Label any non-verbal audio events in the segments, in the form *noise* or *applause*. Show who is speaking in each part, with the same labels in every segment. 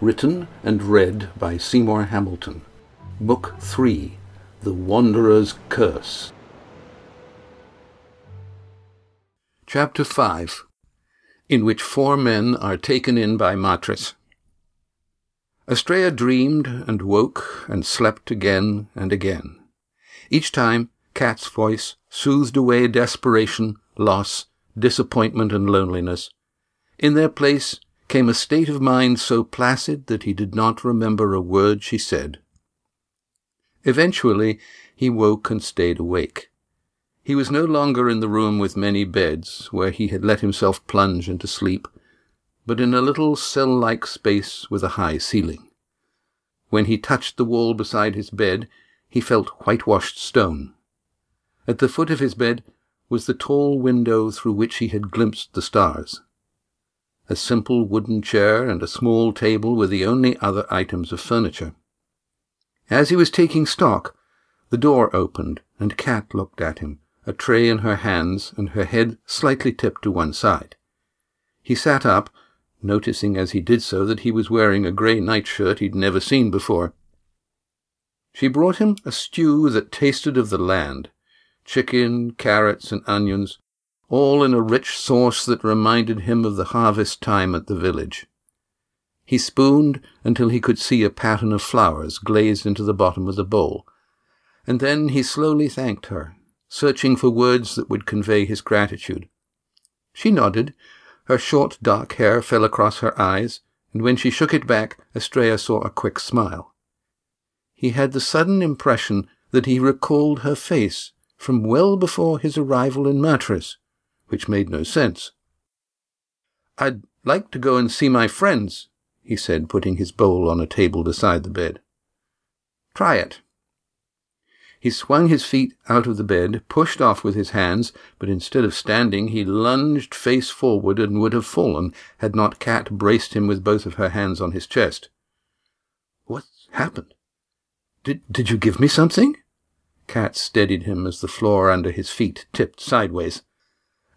Speaker 1: Written and read by Seymour Hamilton. Book 3 The Wanderer's Curse. Chapter 5 In which four men are taken in by Matris. Astrea dreamed and woke and slept again and again. Each time, Cat's voice soothed away desperation, loss, disappointment, and loneliness. In their place, came a state of mind so placid that he did not remember a word she said. Eventually, he woke and stayed awake. He was no longer in the room with many beds, where he had let himself plunge into sleep, but in a little cell-like space with a high ceiling. When he touched the wall beside his bed, he felt whitewashed stone. At the foot of his bed was the tall window through which he had glimpsed the stars. A simple wooden chair and a small table were the only other items of furniture. As he was taking stock, the door opened, and Kat looked at him, a tray in her hands and her head slightly tipped to one side. He sat up, noticing as he did so that he was wearing a grey nightshirt he'd never seen before. She brought him a stew that tasted of the land, chicken, carrots, and onions, all in a rich sauce that reminded him of the harvest time at the village. He spooned until he could see a pattern of flowers glazed into the bottom of the bowl, and then he slowly thanked her, searching for words that would convey his gratitude. She nodded. Her short dark hair fell across her eyes, and when she shook it back, Astrea saw a quick smile. He had the sudden impression that he recalled her face from well before his arrival in Matris, which made no sense. I'd like to go and see my friends, he said, putting his bowl on a table beside the bed. Try it. He swung his feet out of the bed, pushed off with his hands, but instead of standing, he lunged face forward and would have fallen had not Kat braced him with both of her hands on his chest. What's happened? Did, did you give me something? Kat steadied him as the floor under his feet tipped sideways.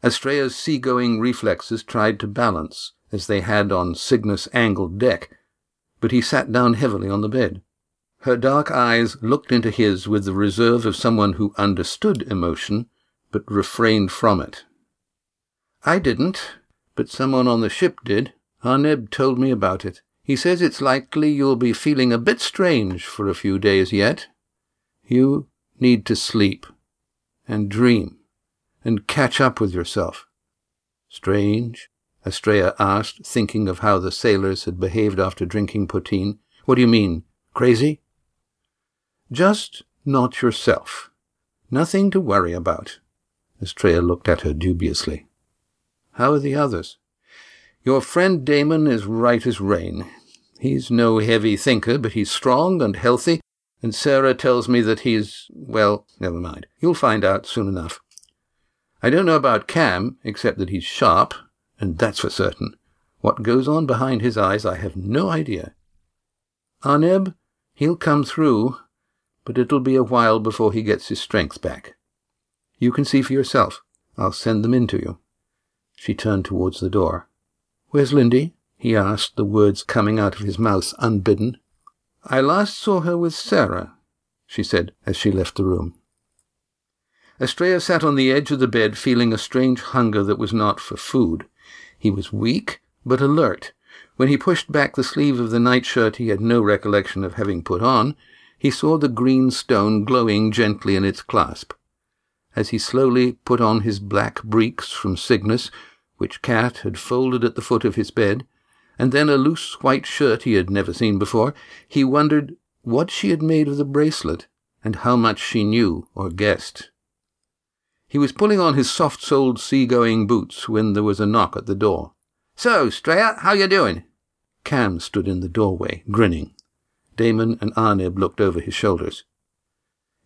Speaker 1: Astrea's seagoing reflexes tried to balance, as they had on Cygnus' angled deck, but he sat down heavily on the bed. Her dark eyes looked into his with the reserve of someone who understood emotion, but refrained from it. I didn't, but someone on the ship did. Arneb told me about it. He says it's likely you'll be feeling a bit strange for a few days yet. You need to sleep and dream and catch up with yourself. Strange, Astrea asked, thinking of how the sailors had behaved after drinking poteen. What do you mean? Crazy? Just not yourself. Nothing to worry about. Astrea looked at her dubiously. How are the others? Your friend Damon is right as rain. He's no heavy thinker, but he's strong and healthy, and Sarah tells me that he's, well, never mind. You'll find out soon enough. I don't know about Cam, except that he's sharp, and that's for certain. What goes on behind his eyes, I have no idea. Arneb, he'll come through, but it'll be a while before he gets his strength back. You can see for yourself. I'll send them in to you. She turned towards the door. Where's Lindy? he asked, the words coming out of his mouth unbidden. I last saw her with Sarah, she said as she left the room. Astrea sat on the edge of the bed, feeling a strange hunger that was not for food. He was weak, but alert. When he pushed back the sleeve of the nightshirt he had no recollection of having put on, he saw the green stone glowing gently in its clasp. As he slowly put on his black breeks from Cygnus, which Cat had folded at the foot of his bed, and then a loose white shirt he had never seen before, he wondered what she had made of the bracelet, and how much she knew or guessed. He was pulling on his soft-soled sea-going boots when there was a knock at the door. So, Strayer, how you doing? Cam stood in the doorway, grinning. Damon and Arneb looked over his shoulders.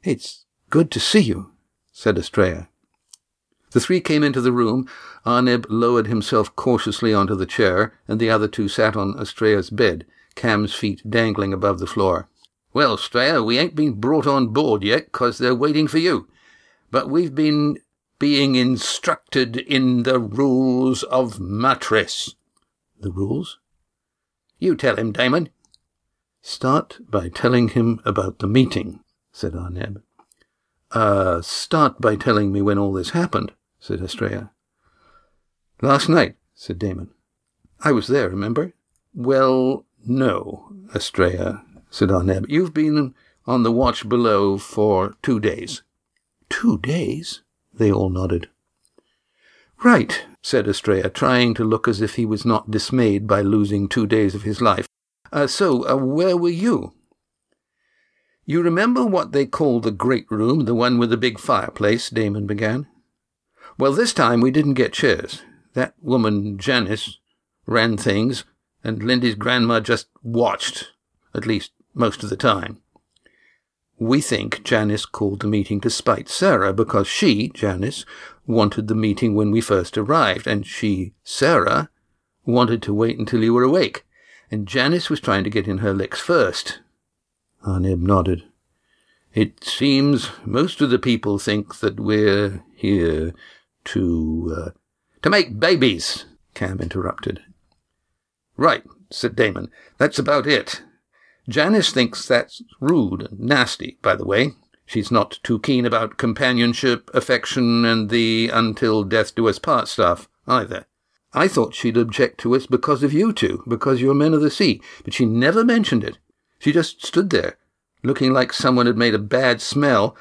Speaker 1: It's good to see you, said Astrea. The three came into the room. Arneb lowered himself cautiously onto the chair, and the other two sat on Astrea's bed, Cam's feet dangling above the floor. Well, Strayer, we ain't been brought on board yet, 'cause they're waiting for you but we've been being instructed in the rules of Matris.
Speaker 2: The rules?
Speaker 1: You tell him, Damon.
Speaker 2: Start by telling him about the meeting, said Arneb.
Speaker 1: Uh, start by telling me when all this happened, said Astrea.
Speaker 2: Last night, said Damon.
Speaker 1: I was there, remember?
Speaker 2: Well, no, Astrea, said Arneb. You've been on the watch below for two days.
Speaker 1: Two days?
Speaker 2: They all nodded.
Speaker 1: Right, said Astrea, trying to look as if he was not dismayed by losing two days of his life. Uh, so, uh, where were you? You remember what they call the great room, the one with the big fireplace? Damon began. Well, this time we didn't get chairs. That woman, Janice, ran things, and Lindy's grandma just watched, at least most of the time. We think Janice called the meeting to spite Sarah because she, Janice, wanted the meeting when we first arrived, and she, Sarah, wanted to wait until you were awake, and Janice was trying to get in her licks first.
Speaker 2: Arneb nodded.
Speaker 1: It seems most of the people think that we're here to, uh, to make babies, Cam interrupted. Right, said Damon. That's about it. Janice thinks that's rude and nasty, by the way. She's not too keen about companionship, affection, and the until death do us part stuff, either. I thought she'd object to us because of you two, because you're men of the sea, but she never mentioned it. She just stood there, looking like someone had made a bad smell,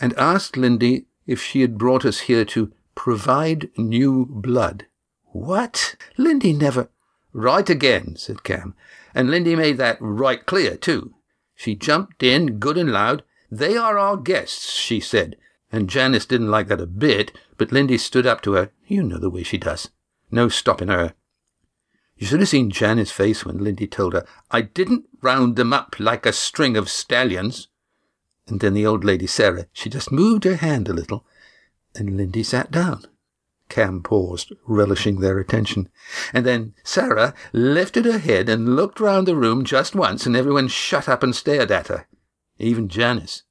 Speaker 1: and asked Lindy if she had brought us here to provide new blood. What? Lindy never. Right again, said Cam. And Lindy made that right clear, too. She jumped in good and loud. They are our guests, she said. And Janice didn't like that a bit, but Lindy stood up to her. You know the way she does. No stopping her. You should have seen Janice's face when Lindy told her, I didn't round them up like a string of stallions. And then the old lady Sarah, she just moved her hand a little, and Lindy sat down. Cam paused, relishing their attention. And then Sarah lifted her head and looked round the room just once, and everyone shut up and stared at her. Even Janice.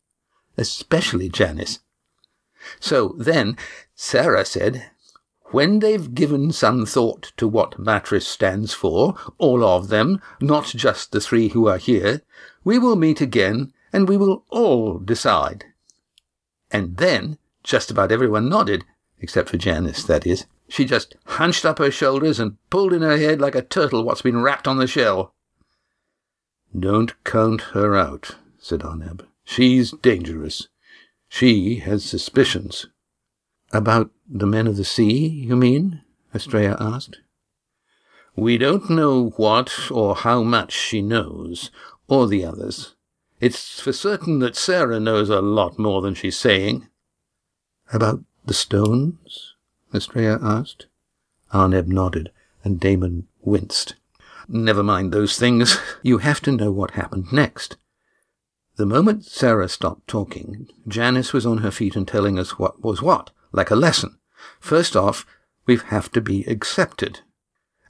Speaker 1: Especially Janice. So then Sarah said, when they've given some thought to what Matris stands for, all of them, not just the three who are here, we will meet again and we will all decide. And then just about everyone nodded, except for Janice, that is. She just hunched up her shoulders and pulled in her head like a turtle what's been wrapped on the shell.
Speaker 2: Don't count her out, said Arneb. She's dangerous. She has suspicions.
Speaker 1: About the men of the sea, you mean? Astrea asked.
Speaker 2: We don't know what or how much she knows, or the others. It's for certain that Sarah knows a lot more than she's saying.
Speaker 1: About the stones? Astrea asked.
Speaker 2: Arneb nodded, and Damon winced.
Speaker 1: Never mind those things. *laughs* You have to know what happened next. The moment Sarah stopped talking, Janice was on her feet and telling us what was what, like a lesson. First off, we have to be accepted.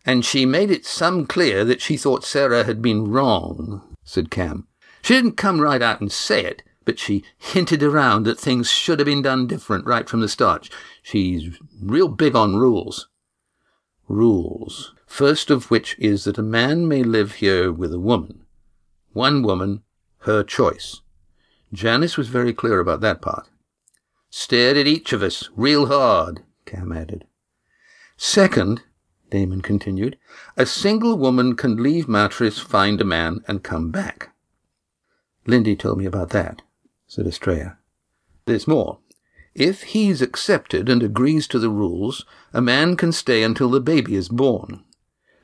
Speaker 1: And she made it some clear that she thought Sarah had been wrong, said Cam. She didn't come right out and say it, but she hinted around that things should have been done different right from the start. She's real big on rules. rules. First of which is that a man may live here with a woman. One woman, her choice. Janice was very clear about that part. Stared at each of us real hard, Cam added. Second, Damon continued, a single woman can leave Matris, find a man, and come back. Lindy told me about that, said Astrea. There's more. If he's accepted and agrees to the rules, a man can stay until the baby is born.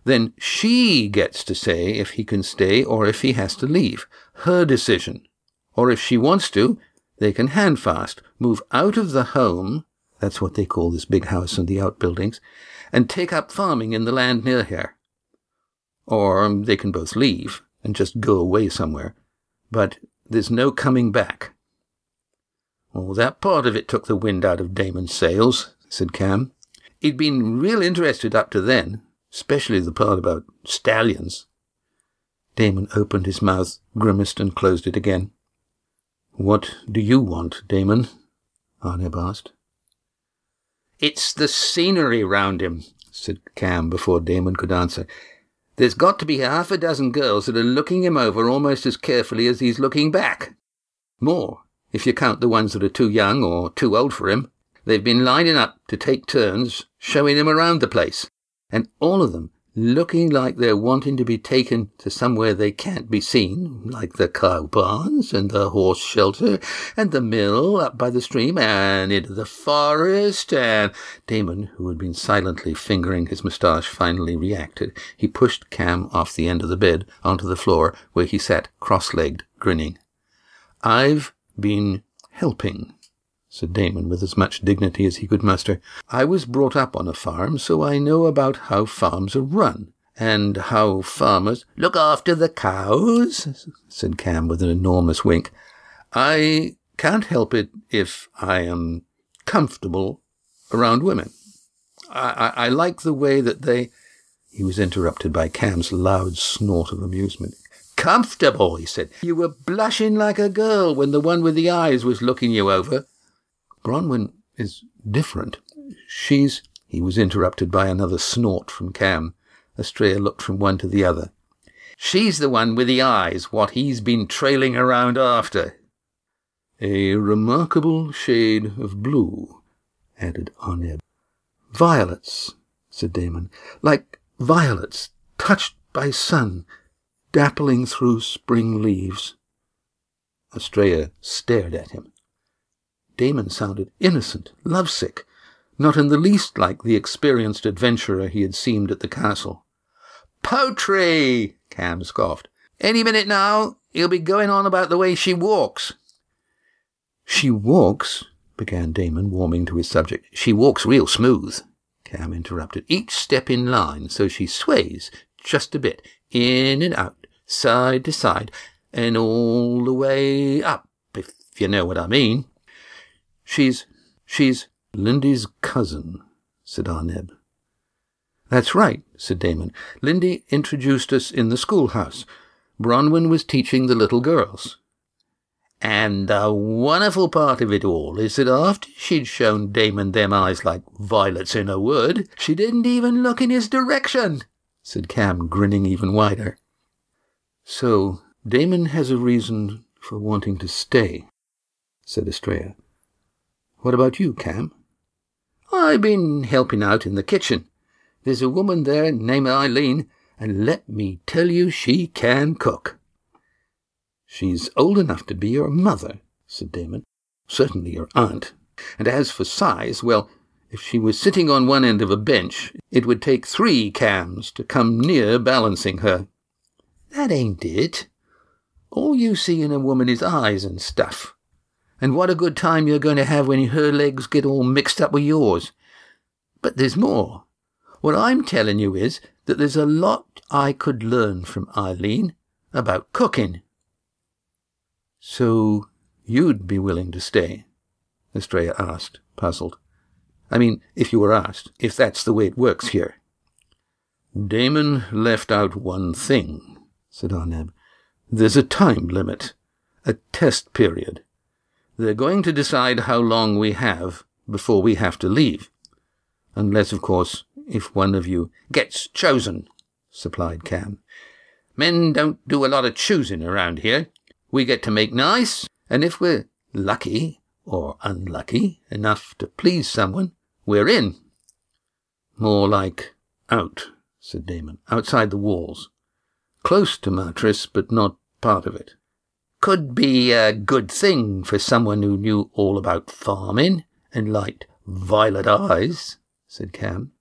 Speaker 1: Then she gets to say if he can stay or if he has to leave. Her decision. Or if she wants to, they can handfast, move out of the home, that's what they call this big house and the outbuildings, and take up farming in the land near here. Or they can both leave and just go away somewhere. But there's no coming back. Oh, that part of it took the wind out of Damon's sails, said Cam. He'd been real interested up to then, especially the part about stallions. Damon opened his mouth, grimaced, and closed it again. What do you want, Damon? Arneb asked. It's the scenery round him, said Cam before Damon could answer. There's got to be half a dozen girls that are looking him over almost as carefully as he's looking back. More, if you count the ones that are too young or too old for him. They've been lining up to take turns showing him around the place, and all of them looking like they're wanting to be taken to somewhere they can't be seen, like the cow barns and the horse shelter and the mill up by the stream and into the forest and Damon, who had been silently fingering his moustache, finally reacted. He pushed Cam off the end of the bed onto the floor where he sat cross-legged, grinning. I've been helping, said Damon with as much dignity as he could muster. I was brought up on a farm, so I know about how farms are run, and how farmers look after the cows, said Cam with an enormous wink. I can't help it if I am comfortable around women. I, I, I like the way that they. He was interrupted by Cam's loud snort of amusement comfortable, he said. You were blushing like a girl when the one with the eyes was looking you over. Bronwyn is different. She's. He was interrupted by another snort from Cam. Astrea looked from one to the other. She's the one with the eyes, what he's been trailing around after. A remarkable shade of blue, added Arneb. Violets, said Damon, like violets touched by sun dappling through spring leaves. Astrea stared at him. Damon sounded innocent, lovesick, not in the least like the experienced adventurer he had seemed at the castle. Poetry! Cam scoffed. Any minute now, he'll be going on about the way she walks. She walks, began Damon, warming to his subject. She walks real smooth, Cam interrupted. Each step in line, so she sways just a bit, in and out, side to side, and all the way up, if you know what I mean. She's, she's Lindy's cousin, said Arneb. That's right, said Damon. Lindy introduced us in the schoolhouse. Bronwyn was teaching the little girls. And the wonderful part of it all is that after she'd shown Damon them eyes like violets in a wood, she didn't even look in his direction, said Cam, grinning even wider. So Damon has a reason for wanting to stay, said Astrea. What about you, Cam? I've been helping out in the kitchen. There's a woman there named Eileen, and let me tell you she can cook. She's old enough to be your mother, said Damon. Certainly your aunt. And as for size, well, if she was sitting on one end of a bench, it would take three cams to come near balancing her. That ain't it. All you see in a woman is eyes and stuff. And what a good time you're going to have when her legs get all mixed up with yours. But there's more. What I'm telling you is that there's a lot I could learn from Eileen about cooking. So you'd be willing to stay? Astrea asked, puzzled. I mean, if you were asked, if that's the way it works here. Damon left out one thing, said Arneb. There's a time limit, a test period. They're going to decide how long we have before we have to leave. Unless, of course, if one of you gets chosen, supplied Cam. Men don't do a lot of choosing around here. We get to make nice, and if we're lucky or unlucky enough to please someone, we're in. More like out, said Damon, outside the walls. Close to Matris, but not part of it. Could be a good thing for someone who knew all about farming and liked violet eyes, said Cam.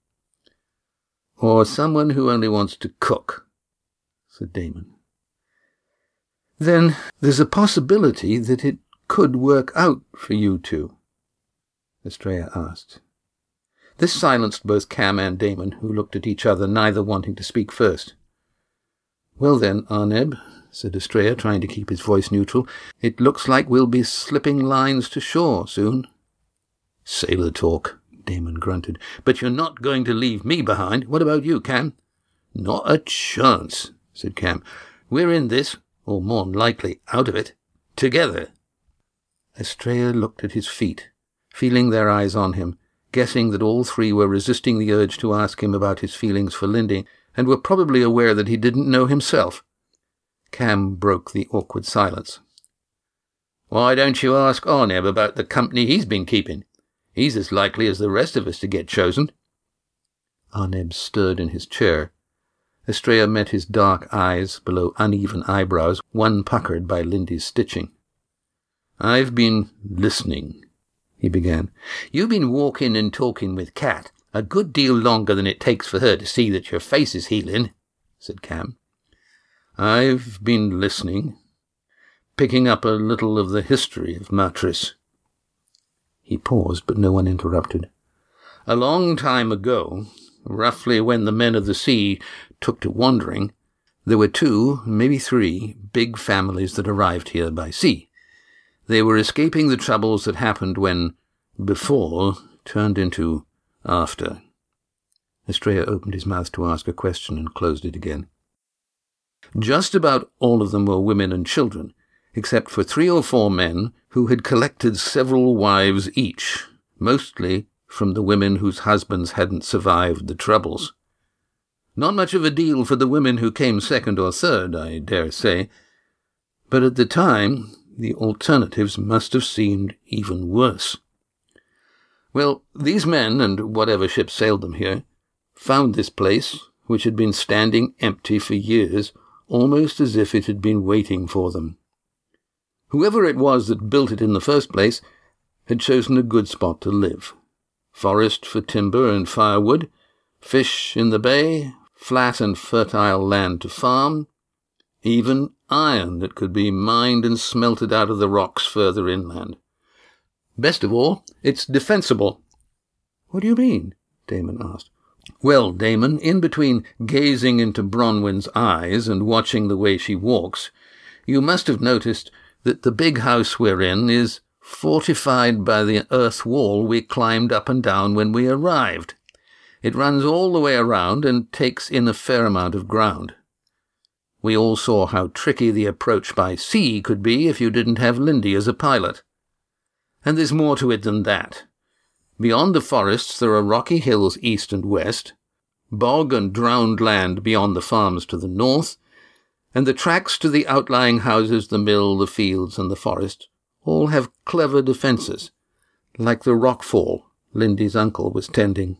Speaker 1: Or someone who only wants to cook, said Damon. Then there's a possibility that it could work out for you two, Astrea asked. This silenced both Cam and Damon, who looked at each other, neither wanting to speak first. Well then, Arneb, said Astrea, trying to keep his voice neutral, it looks like we'll be slipping lines to shore soon. Sailor talk, Damon grunted. But you're not going to leave me behind. What about you, Cam? Not a chance, said Cam. We're in this, or more likely out of it, together. Astrea looked at his feet, feeling their eyes on him, guessing that all three were resisting the urge to ask him about his feelings for Lindy, and were probably aware that he didn't know himself. Cam broke the awkward silence. Why don't you ask Arneb about the company he's been keeping? He's as likely as the rest of us to get chosen. Arneb stirred in his chair. Astrea met his dark eyes below uneven eyebrows, one puckered by Lindy's stitching. I've been listening, he began. You've been walking and talking with Kat a good deal longer than it takes for her to see that your face is healing, said Cam. I've been listening, picking up a little of the history of Matris. He paused, but no one interrupted. A long time ago, roughly when the men of the sea took to wandering, there were two, maybe three, big families that arrived here by sea. They were escaping the troubles that happened when before turned into after. Astrea opened his mouth to ask a question and closed it again. Just about all of them were women and children, except for three or four men who had collected several wives each, mostly from the women whose husbands hadn't survived the troubles. Not much of a deal for the women who came second or third, I dare say, but at the time the alternatives must have seemed even worse. Well, these men, and whatever ship sailed them here, found this place, which had been standing empty for years, almost as if it had been waiting for them. Whoever it was that built it in the first place had chosen a good spot to live. Forest for timber and firewood, fish in the bay, flat and fertile land to farm, even iron that could be mined and smelted out of the rocks further inland. Best of all, it's defensible. What do you mean? Damon asked. Well, Damon, in between gazing into Bronwyn's eyes and watching the way she walks, you must have noticed that the big house we're in is fortified by the earth wall we climbed up and down when we arrived. It runs all the way around and takes in a fair amount of ground. We all saw how tricky the approach by sea could be if you didn't have Lindy as a pilot. And there's more to it than that. Beyond the forests there are rocky hills east and west, bog and drowned land beyond the farms to the north, and the tracks to the outlying houses, the mill, the fields, and the forest all have clever defences, like the rockfall Lindy's uncle was tending.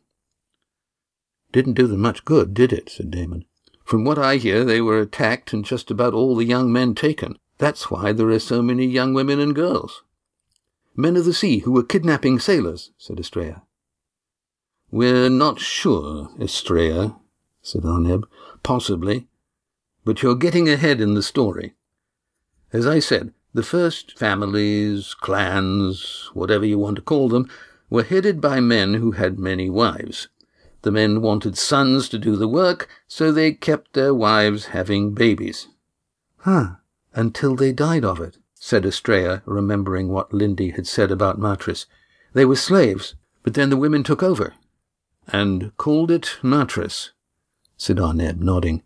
Speaker 1: Didn't do them much good, did it? said Damon. From what I hear, they were attacked and just about all the young men taken. That's why there are so many young women and girls. Men of the sea who were kidnapping sailors, said Astrea. We're not sure, Astrea, said Arneb. Possibly. But you're getting ahead in the story. As I said, the first families, clans, whatever you want to call them, were headed by men who had many wives. The men wanted sons to do the work, so they kept their wives having babies. Huh, until they died of it said Astrea, remembering what Lindy had said about Matris. They were slaves, but then the women took over. And called it Matris, said Arneb, nodding.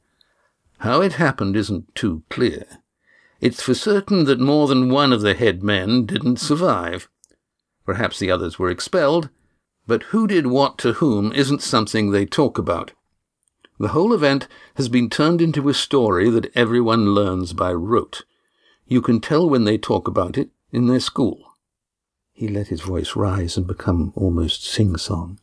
Speaker 1: How it happened isn't too clear. It's for certain that more than one of the head men didn't survive. Perhaps the others were expelled, but who did what to whom isn't something they talk about. The whole event has been turned into a story that everyone learns by rote. You can tell when they talk about it in their school. He let his voice rise and become almost sing-song.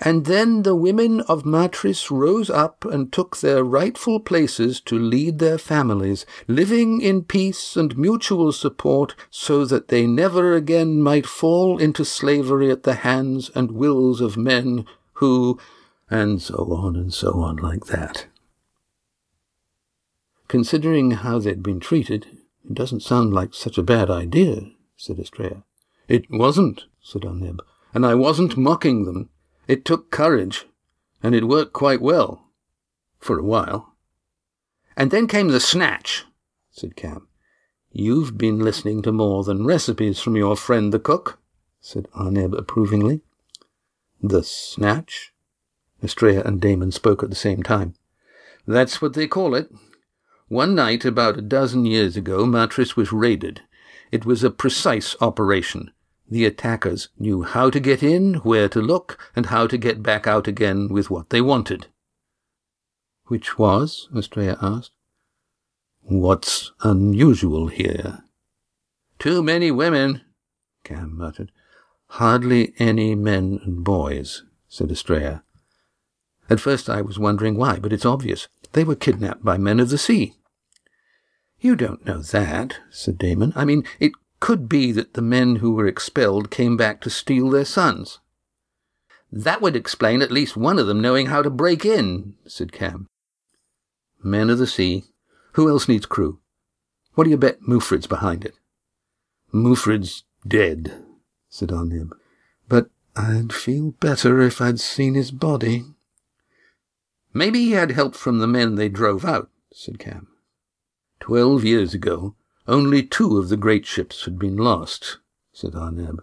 Speaker 1: And then the women of Matris rose up and took their rightful places to lead their families, living in peace and mutual support, so that they never again might fall into slavery at the hands and wills of men who, and so on and so on like that. Considering how they'd been treated, it doesn't sound like such a bad idea, said Astrea. It wasn't, said Arneb, and I wasn't mocking them. It took courage, and it worked quite well. For a while. And then came the snatch, said Cam. You've been listening to more than recipes from your friend the cook, said Arneb approvingly. The snatch? Astrea and Damon spoke at the same time. That's what they call it. One night, about a dozen years ago, Matris was raided. It was a precise operation. The attackers knew how to get in, where to look, and how to get back out again with what they wanted. Which was? Astrea asked. What's unusual here? Too many women, Cam muttered. Hardly any men and boys, said Astrea. At first I was wondering why, but it's obvious. They were kidnapped by men of the sea. You don't know that, said Damon. I mean, it could be that the men who were expelled came back to steal their sons. That would explain at least one of them knowing how to break in, said Cam. Men of the sea. Who else needs crew? What do you bet Mufrid's behind it? Mufrid's dead, said Arneb. But I'd feel better if I'd seen his body. Maybe he had help from the men they drove out, said Cam. Twelve years ago, only two of the great ships had been lost, said Arneb.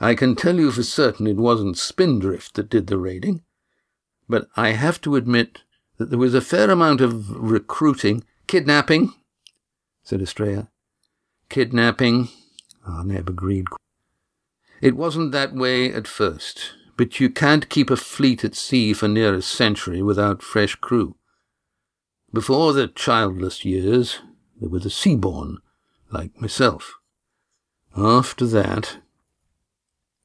Speaker 1: I can tell you for certain it wasn't Spindrift that did the raiding, but I have to admit that there was a fair amount of recruiting, kidnapping, said Astrea. Kidnapping, Arneb agreed. It wasn't that way at first but you can't keep a fleet at sea for near a century without fresh crew. Before the childless years, there were the seaborn, like myself. After that...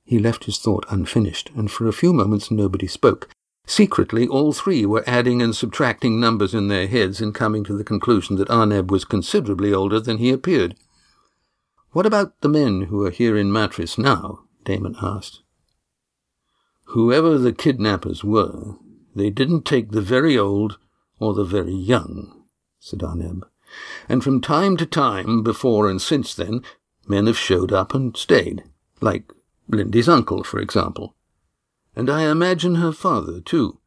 Speaker 1: He left his thought unfinished, and for a few moments nobody spoke. Secretly, all three were adding and subtracting numbers in their heads and coming to the conclusion that Arneb was considerably older than he appeared. What about the men who are here in Matris now? Damon asked. Whoever the kidnappers were, they didn't take the very old or the very young, said Arneb. And from time to time, before and since then, men have showed up and stayed, like Lindy's uncle, for example. And I imagine her father, too.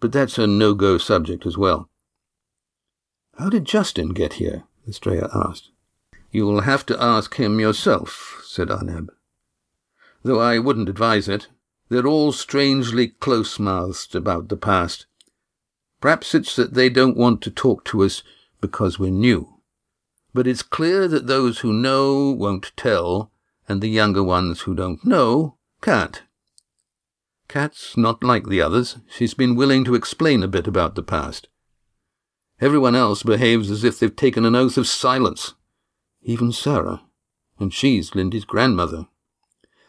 Speaker 1: But that's a no-go subject as well. How did Justin get here? Astrea asked. You'll have to ask him yourself, said Arneb. Though I wouldn't advise it. They're all strangely close-mouthed about the past. Perhaps it's that they don't want to talk to us because we're new. But it's clear that those who know won't tell, and the younger ones who don't know can't. Kat's not like the others. She's been willing to explain a bit about the past. Everyone else behaves as if they've taken an oath of silence. Even Sarah. And she's Lindy's grandmother.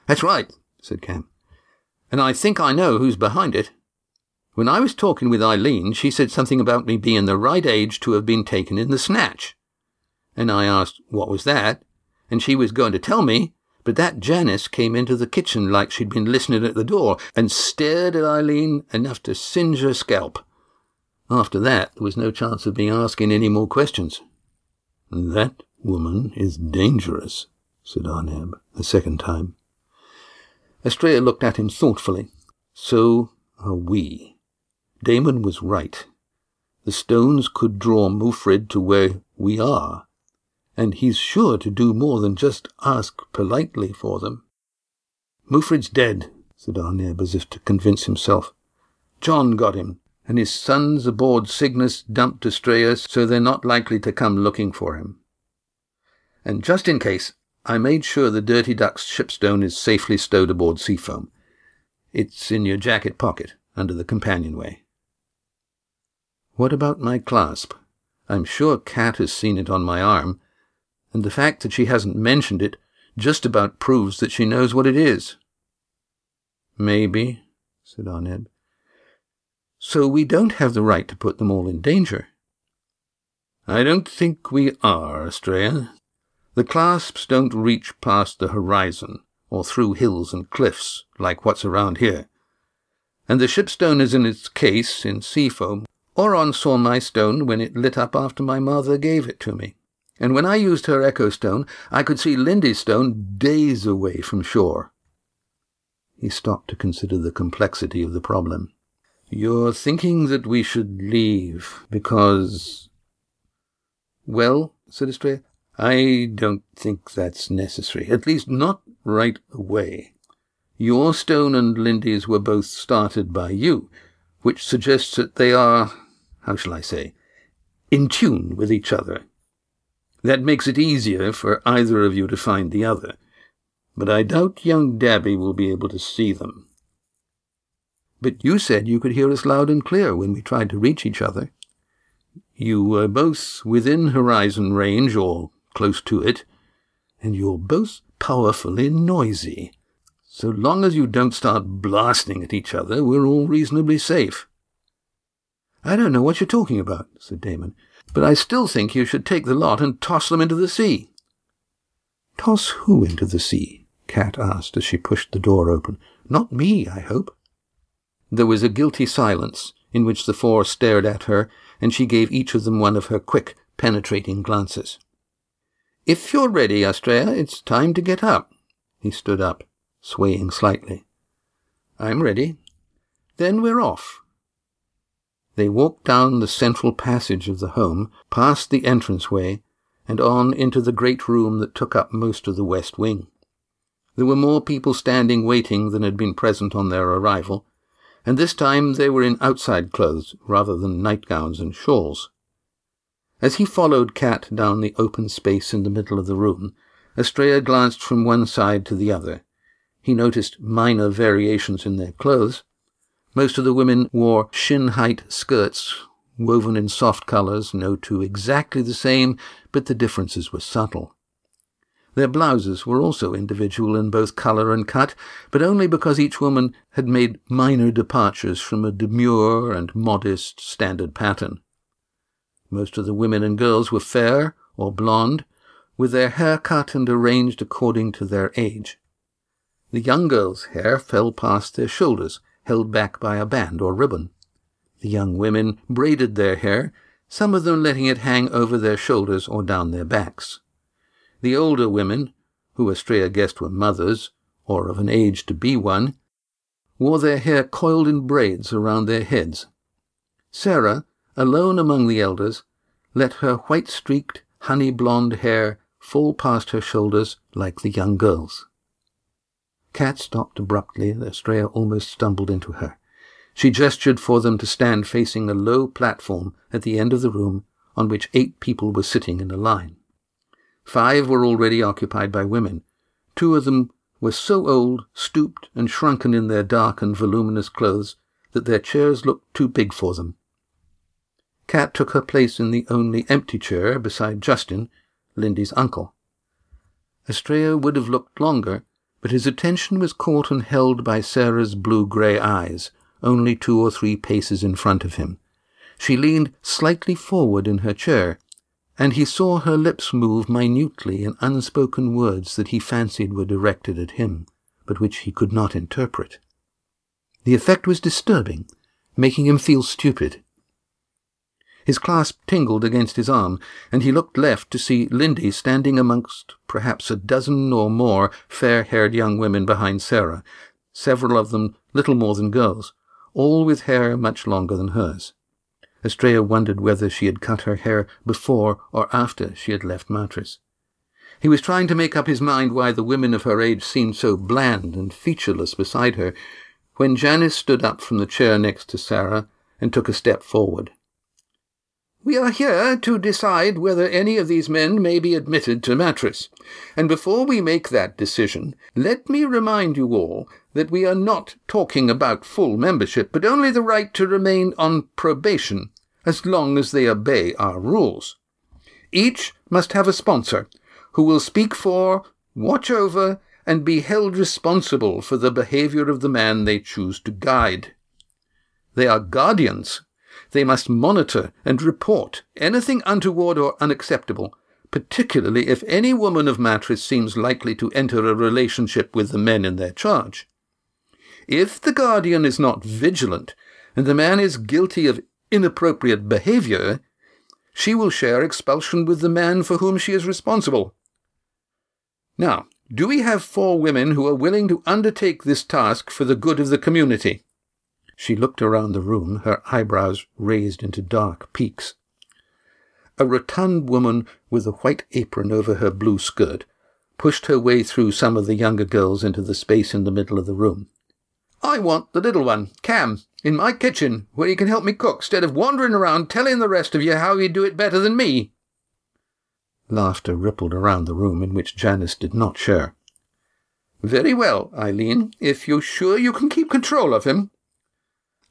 Speaker 1: That's right, said Cam and I think I know who's behind it. When I was talking with Eileen, she said something about me being the right age to have been taken in the snatch. And I asked, what was that? And she was going to tell me, but that Janice came into the kitchen like she'd been listening at the door and stared at Eileen enough to singe her scalp. After that, there was no chance of me asking any more questions. That woman is dangerous, said Arneb, the second time. Astrea looked at him thoughtfully. So are we. Damon was right. The stones could draw Mufrid to where we are, and he's sure to do more than just ask politely for them. Mufrid's dead, said Arneb as if to convince himself. John got him, and his sons aboard Cygnus dumped Astrea so they're not likely to come looking for him. And just in case, I made sure the Dirty Duck's shipstone is safely stowed aboard Seafoam. It's in your jacket pocket, under the companionway. What about my clasp? I'm sure Cat has seen it on my arm, and the fact that she hasn't mentioned it just about proves that she knows what it is. Maybe, said Arneb. So we don't have the right to put them all in danger. I don't think we are, Astrea. The clasps don't reach past the horizon, or through hills and cliffs, like what's around here. And the shipstone is in its case in seafoam, or on saw my stone when it lit up after my mother gave it to me. And when I used her echo stone, I could see Lindy's stone days away from shore. He stopped to consider the complexity of the problem. You're thinking that we should leave because. Well, said Astrea, I don't think that's necessary, at least not right away. Your stone and Lindy's were both started by you, which suggests that they are, how shall I say, in tune with each other. That makes it easier for either of you to find the other, but I doubt young Dabby will be able to see them. But you said you could hear us loud and clear when we tried to reach each other. You were both within horizon range, or close to it, and you're both powerfully noisy. So long as you don't start blasting at each other, we're all reasonably safe. I don't know what you're talking about, said Damon, but I still think you should take the lot and toss them into the sea. Toss who into the sea? Kat asked as she pushed the door open. Not me, I hope. There was a guilty silence, in which the four stared at her, and she gave each of them one of her quick, penetrating glances. If you're ready, Astrea, it's time to get up. He stood up, swaying slightly. I'm ready. Then we're off. They walked down the central passage of the home, past the entranceway, and on into the great room that took up most of the west wing. There were more people standing waiting than had been present on their arrival, and this time they were in outside clothes rather than nightgowns and shawls. As he followed Kat down the open space in the middle of the room, Astrea glanced from one side to the other. He noticed minor variations in their clothes, most of the women wore shin-height skirts, woven in soft colors, no two exactly the same, but the differences were subtle. Their blouses were also individual in both color and cut, but only because each woman had made minor departures from a demure and modest standard pattern. Most of the women and girls were fair or blonde, with their hair cut and arranged according to their age. The young girls' hair fell past their shoulders, held back by a band or ribbon. The young women braided their hair, some of them letting it hang over their shoulders or down their backs. The older women, who Astrea guessed were mothers, or of an age to be one, wore their hair coiled in braids around their heads. Sarah, alone among the elders, let her white-streaked, honey-blonde hair fall past her shoulders like the young girls. Kat stopped abruptly, and Astrea almost stumbled into her. She gestured for them to stand facing a low platform at the end of the room on which eight people were sitting in a line. Five were already occupied by women. Two of them were so old, stooped, and shrunken in their dark and voluminous clothes that their chairs looked too big for them. Kat took her place in the only empty chair beside Justin, Lindy's uncle. Astrea would have looked longer but his attention was caught and held by Sarah's blue-grey eyes, only two or three paces in front of him. She leaned slightly forward in her chair, and he saw her lips move minutely in unspoken words that he fancied were directed at him, but which he could not interpret. The effect was disturbing, making him feel stupid. His clasp tingled against his arm, and he looked left to see Lindy standing amongst perhaps a dozen or more fair-haired young women behind Sarah, several of them little more than girls, all with hair much longer than hers. Astrea wondered whether she had cut her hair before or after she had left Matris. He was trying to make up his mind why the women of her age seemed so bland and featureless beside her, when Janice stood up from the chair next to Sarah and took a step forward. We are here to decide whether any of these men may be admitted to Matris. And before we make that decision, let me remind you all that we are not talking about full membership, but only the right to remain on probation as long as they obey our rules. Each must have a sponsor who will speak for, watch over, and be held responsible for the behavior of the man they choose to guide. They are guardians they must monitor and report anything untoward or unacceptable, particularly if any woman of Matris seems likely to enter a relationship with the men in their charge. If the guardian is not vigilant, and the man is guilty of inappropriate behavior, she will share expulsion with the man for whom she is responsible. Now, do we have four women who are willing to undertake this task for the good of the community? She looked around the room, her eyebrows raised into dark peaks. A rotund woman with a white apron over her blue skirt pushed her way through some of the younger girls into the space in the middle of the room. I want the little one, Cam, in my kitchen, where he can help me cook, instead of wandering around telling the rest of you how he'd do it better than me. Laughter rippled around the room in which Janice did not share. Very well, Eileen, if you're sure you can keep control of him,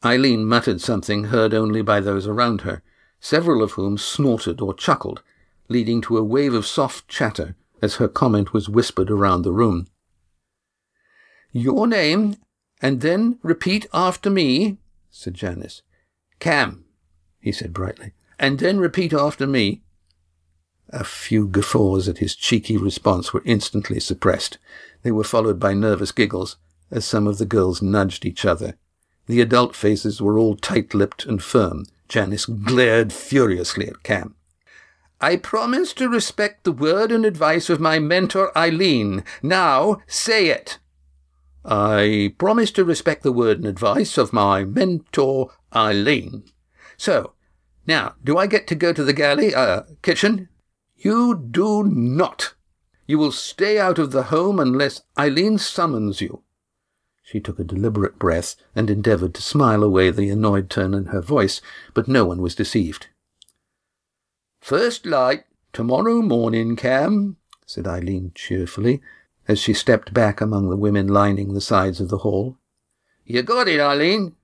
Speaker 1: Eileen muttered something heard only by those around her, several of whom snorted or chuckled, leading to a wave of soft chatter as her comment was whispered around the room. Your name, and then repeat after me, said Janice. Cam, he said brightly, and then repeat after me. A few guffaws at his cheeky response were instantly suppressed. They were followed by nervous giggles as some of the girls nudged each other. The adult faces were all tight-lipped and firm. Janice glared furiously at Cam. I promise to respect the word and advice of my mentor Eileen. Now, say it. I promise to respect the word and advice of my mentor Eileen. So, now, do I get to go to the galley, uh, kitchen? You do not. You will stay out of the home unless Eileen summons you. She took a deliberate breath and endeavoured to smile away the annoyed tone in her voice, but no one was deceived. First light tomorrow morning, Cam, said Eileen cheerfully, as she stepped back among the women lining the sides of the hall. You got it, Eileen,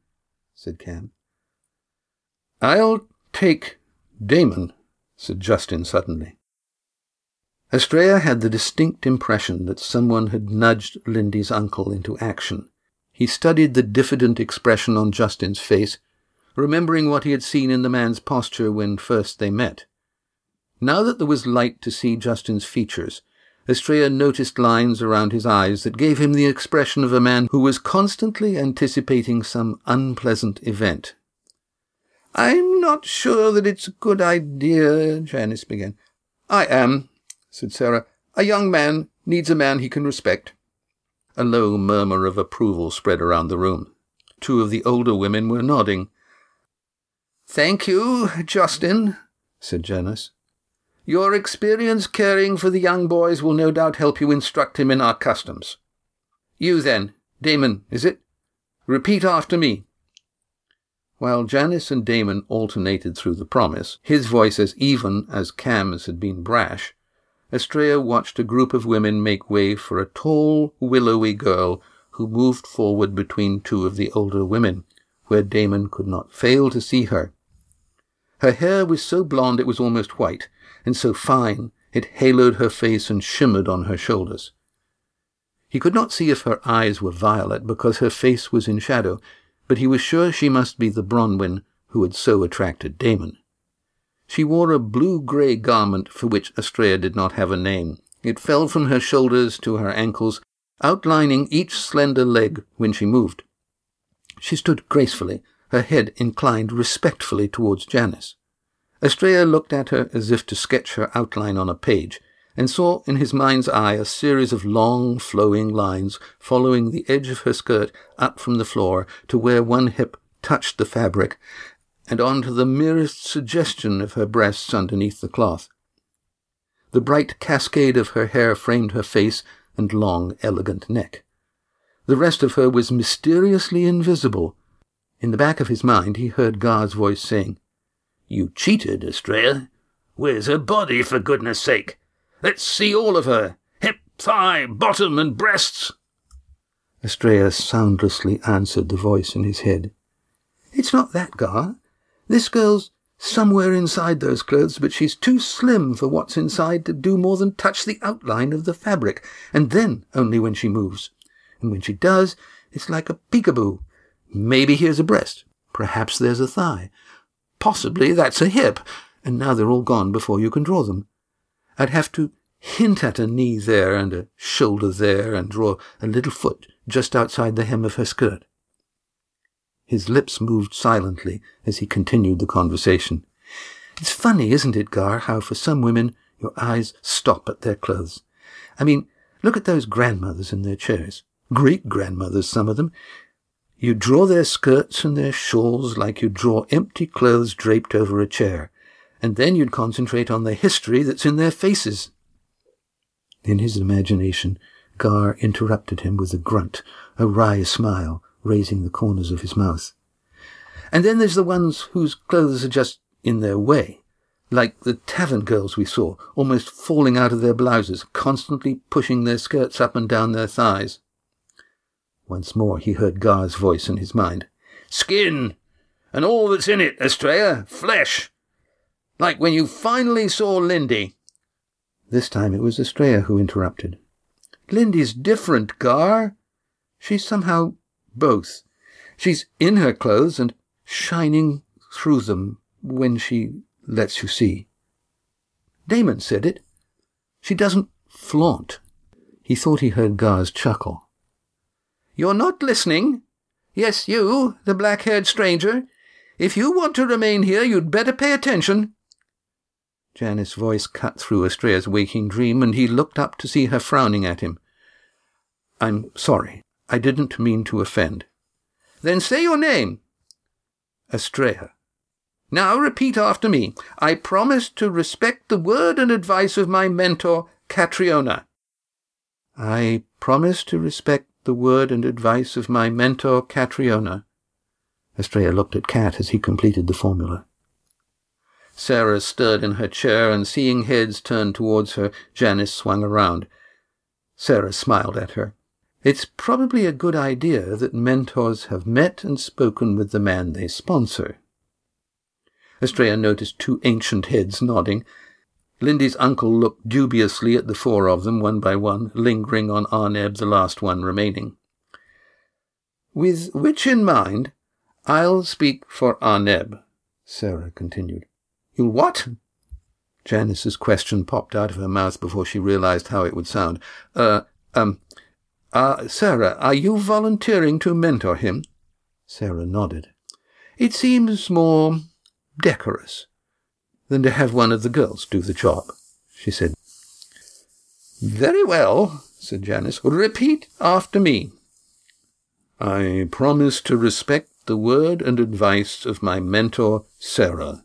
Speaker 1: said Cam. I'll take Damon, said Justin suddenly. Astrea had the distinct impression that someone had nudged Lindy's uncle into action. He studied the diffident expression on Justin's face, remembering what he had seen in the man's posture when first they met. Now that there was light to see Justin's features, Astrea noticed lines around his eyes that gave him the expression of a man who was constantly anticipating some unpleasant event. I'm not sure that it's a good idea, Janice began. I am, said Sarah. A young man needs a man he can respect. A low murmur of approval spread around the room. Two of the older women were nodding. Thank you, Justin, said Janice. Your experience caring for the young boys will no doubt help you instruct him in our customs. You then, Damon, is it? Repeat after me. While Janice and Damon alternated through the promise, his voice as even as Cam's had been brash, Astrea watched a group of women make way for a tall, willowy girl who moved forward between two of the older women, where Damon could not fail to see her. Her hair was so blonde it was almost white, and so fine it haloed her face and shimmered on her shoulders. He could not see if her eyes were violet because her face was in shadow, but he was sure she must be the Bronwyn who had so attracted Damon. She wore a blue-grey garment for which Astrea did not have a name. It fell from her shoulders to her ankles, outlining each slender leg when she moved. She stood gracefully, her head inclined respectfully towards Janice. Astrea looked at her as if to sketch her outline on a page, and saw in his mind's eye a series of long, flowing lines following the edge of her skirt up from the floor to where one hip touched the fabric, and on to the merest suggestion of her breasts underneath the cloth. The bright cascade of her hair framed her face and long, elegant neck. The rest of her was mysteriously invisible. In the back of his mind he heard Gar's voice saying,
Speaker 2: You cheated, Astrea. Where's her body, for goodness sake? Let's see all of her. Hip, thigh, bottom, and breasts.
Speaker 1: Astrea soundlessly answered the voice in his head. It's not that, Gar. This girl's somewhere inside those clothes, but she's too slim for what's inside to do more than touch the outline of the fabric, and then only when she moves. And when she does, it's like a peekaboo. Maybe here's a breast. Perhaps there's a thigh. Possibly that's a hip. And now they're all gone before you can draw them. I'd have to hint at a knee there and a shoulder there and draw a little foot just outside the hem of her skirt. His lips moved silently as he continued the conversation. It's funny, isn't it, Gar, how for some women your eyes stop at their clothes. I mean, look at those grandmothers in their chairs. Greek grandmothers, some of them. You draw their skirts and their shawls like you draw empty clothes draped over a chair, and then you'd concentrate on the history that's in their faces. In his imagination, Gar interrupted him with a grunt, a wry smile, raising the corners of his mouth. And then there's the ones whose clothes are just in their way, like the tavern girls we saw, almost falling out of their blouses, constantly pushing their skirts up and down their thighs. Once more he heard Gar's voice in his mind. Skin! And all that's in it, Astrea, flesh! Like when you finally saw Lindy. This time it was Astrea who interrupted. Lindy's different, Gar. She's somehow both. She's in her clothes and shining through them when she lets you see. Damon said it. She doesn't flaunt. He thought he heard Gar's chuckle. You're not listening? Yes, you, the black-haired stranger. If you want to remain here, you'd better pay attention. Janice's voice cut through Astrea's waking dream, and he looked up to see her frowning at him. I'm sorry. I didn't mean to offend. Then say your name. Astrea. Now repeat after me. I promise to respect the word and advice of my mentor, Catriona. I promise to respect the word and advice of my mentor, Catriona. Astrea looked at Cat as he completed the formula. Sarah stirred in her chair, and seeing heads turned towards her, Janice swung around. Sarah smiled at her. It's probably a good idea that mentors have met and spoken with the man they sponsor. Astrea noticed two ancient heads nodding. Lindy's uncle looked dubiously at the four of them, one by one, lingering on Arneb, the last one remaining. With which in mind, I'll speak for Arneb, Sarah continued. You'll what? Janice's question popped out of her mouth before she realized how it would sound. Uh, um, uh, Sarah, are you volunteering to mentor him? Sarah nodded. It seems more decorous than to have one of the girls do the job, she said. Very well, said Janice. Repeat after me. I promise to respect the word and advice of my mentor, Sarah.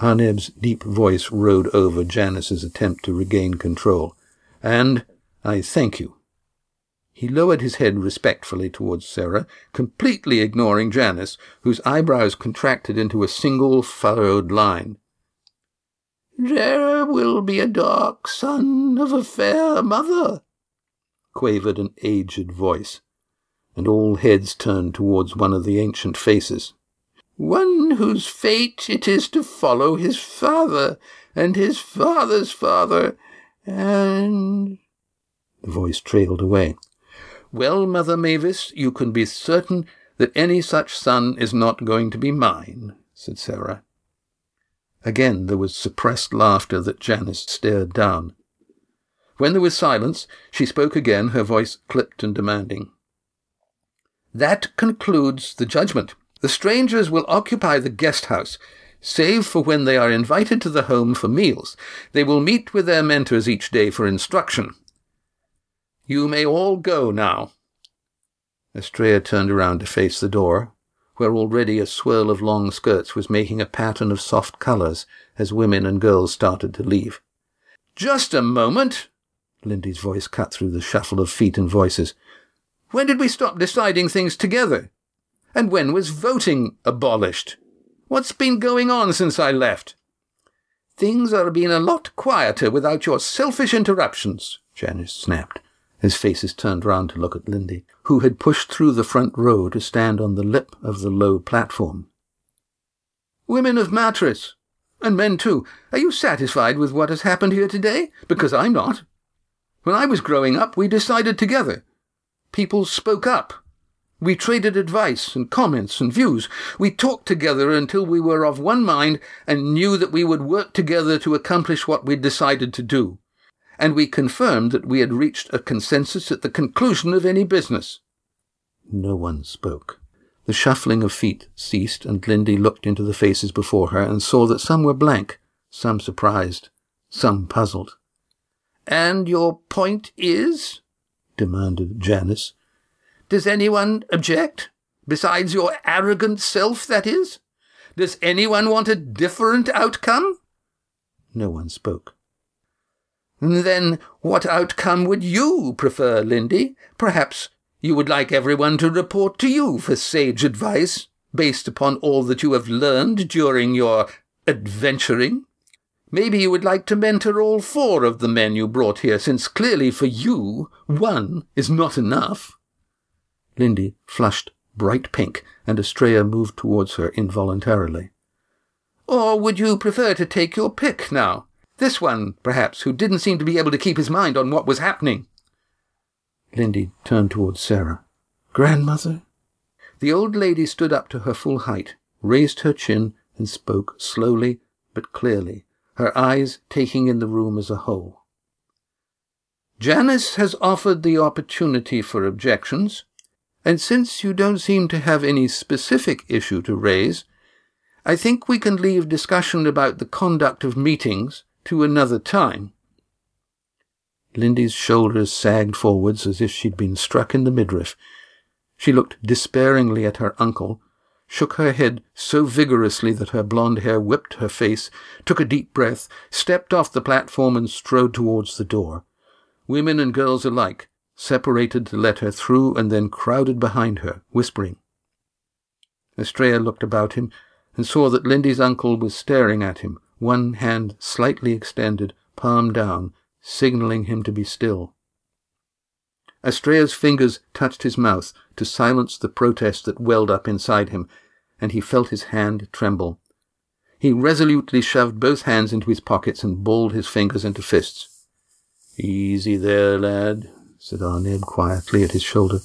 Speaker 1: Arneb's deep voice rode over Janice's attempt to regain control. And I thank you he lowered his head respectfully towards Sarah, completely ignoring Janice, whose eyebrows contracted into a single furrowed line. There will be a dark son of a fair mother, quavered an aged voice, and all heads turned towards one of the ancient faces. One whose fate it is to follow his father, and his father's father, and... The voice trailed away. Well, Mother Mavis, you can be certain that any such son is not going to be mine, said Sarah. Again there was suppressed laughter that Janice stared down. When there was silence, she spoke again, her voice clipped and demanding. That concludes the judgment. The strangers will occupy the guest house, save for when they are invited to the home for meals. They will meet with their mentors each day for instruction. You may all go now. Astrea turned around to face the door, where already a swirl of long skirts was making a pattern of soft colours as women and girls started to leave. Just a moment! Lindy's voice cut through the shuffle of feet and voices. When did we stop deciding things together? And when was voting abolished? What's been going on since I left? Things are being a lot quieter without your selfish interruptions, Janice snapped. His face is turned round to look at Lindy, who had pushed through the front row to stand on the lip of the low platform. Women of Matris, and men too, are you satisfied with what has happened here today? Because I'm not. When I was growing up, we decided together. People spoke up. We traded advice and comments and views. We talked together until we were of one mind and knew that we would work together to accomplish what we'd decided to do. And we confirmed that we had reached a consensus at the conclusion of any business. No one spoke. The shuffling of feet ceased, and Lindy looked into the faces before her and saw that some were blank, some surprised, some puzzled. And your point is? demanded Janice. Does anyone object? Besides your arrogant self, that is? Does anyone want a different outcome? No one spoke. Then what outcome would you prefer, Lindy? Perhaps you would like everyone to report to you for sage advice, based upon all that you have learned during your adventuring. Maybe you would like to mentor all four of the men you brought here, since clearly for you, one is not enough. Lindy flushed bright pink, and Astrea moved towards her involuntarily. Or would you prefer to take your pick now? This one, perhaps, who didn't seem to be able to keep his mind on what was happening. Lindy turned towards Sarah. Grandmother? The old lady stood up to her full height, raised her chin, and spoke slowly but clearly, her eyes taking in the room as a whole. Janice has offered the opportunity for objections, and since you don't seem to have any specific issue to raise, I think we can leave discussion about the conduct of meetings to another time. Lindy's shoulders sagged forwards as if she'd been struck in the midriff. She looked despairingly at her uncle, shook her head so vigorously that her blonde hair whipped her face, took a deep breath, stepped off the platform and strode towards the door. Women and girls alike separated to let her through and then crowded behind her, whispering. Astrea looked about him and saw that Lindy's uncle was staring at him, one hand slightly extended, palm down, signaling him to be still. Astrea's fingers touched his mouth to silence the protest that welled up inside him, and he felt his hand tremble. He resolutely shoved both hands into his pockets and balled his fingers into fists. Easy there, lad, said Arneb quietly at his shoulder.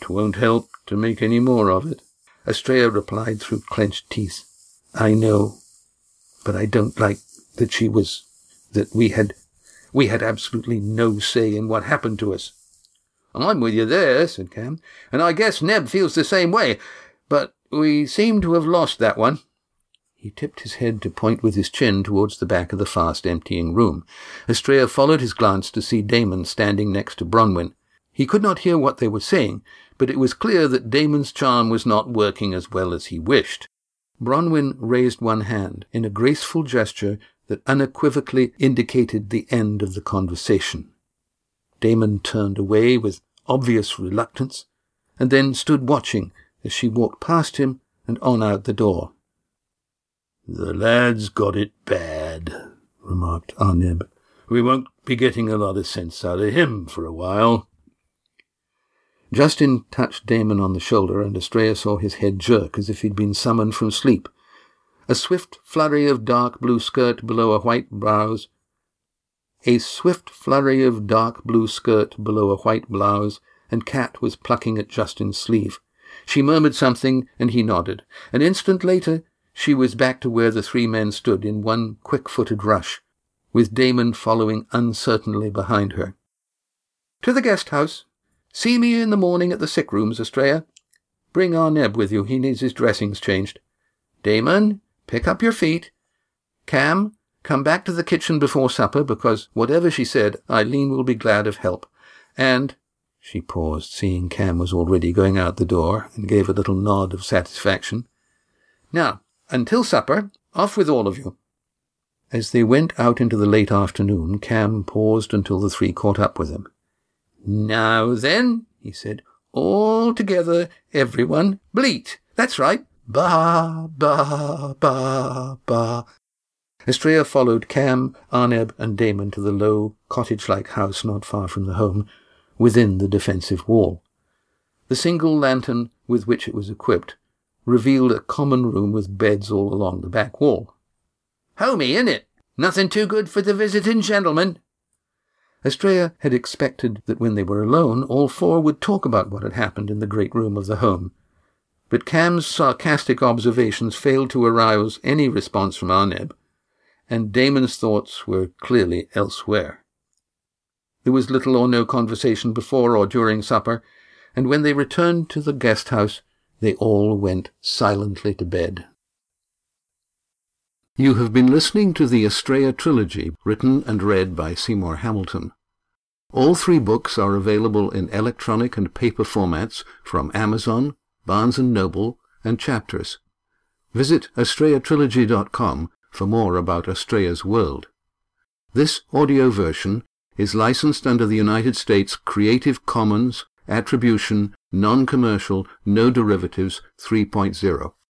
Speaker 1: It won't help to make any more of it. Astrea replied through clenched teeth. I know, but I don't like that she was, that we had we had absolutely no say in what happened to us. I'm with you there, said Cam, and I guess Neb feels the same way, but we seem to have lost that one. He tipped his head to point with his chin towards the back of the fast emptying room. Astrea followed his glance to see Damon standing next to Bronwyn. He could not hear what they were saying, but it was clear that Damon's charm was not working as well as he wished. Bronwyn raised one hand in a graceful gesture that unequivocally indicated the end of the conversation. Damon turned away with obvious reluctance, and then stood watching as she walked past him and on out the door. The lad's got it bad, remarked Arneb. We won't be getting a lot of sense out of him for a while. Justin touched Damon on the shoulder, and Astrea saw his head jerk as if he'd been summoned from sleep. A swift flurry of dark blue skirt below a white blouse. A swift flurry of dark blue skirt below a white blouse, and Cat was plucking at Justin's sleeve. She murmured something, and he nodded. An instant later, she was back to where the three men stood in one quick-footed rush, with Damon following uncertainly behind her. To the guest house. See me in the morning at the sick rooms, Astrea. Bring Arneb with you. He needs his dressings changed. Damon, Pick up your feet. Cam, come back to the kitchen before supper, because whatever she said, Eileen will be glad of help. And she paused, seeing Cam was already going out the door, and gave a little nod of satisfaction. Now, until supper, off with all of you. As they went out into the late afternoon, Cam paused until the three caught up with him. Now then, he said, all together, everyone, bleat. That's right, Ba, ba, ba, ba. Astrea followed Cam, Arneb, and Damon to the low, cottage-like house not far from the home, within the defensive wall. The single lantern with which it was equipped revealed a common room with beds all along the back wall.
Speaker 2: Homey, it? Nothing too good for the visiting gentleman.
Speaker 1: Astrea had expected that when they were alone, all four would talk about what had happened in the great room of the home. But Cam's sarcastic observations failed to arouse any response from Arneb, and Damon's thoughts were clearly elsewhere. There was little or no conversation before or during supper, and when they returned to the guest house, they all went silently to bed. You have been listening to the Astrea trilogy, written and read by Seymour Hamilton. All three books are available in electronic and paper formats from Amazon, Barnes & Noble, and Chapters. Visit estrellatrilogy.com for more about Astrea's world. This audio version is licensed under the United States Creative Commons Attribution Non-Commercial No Derivatives 3.0.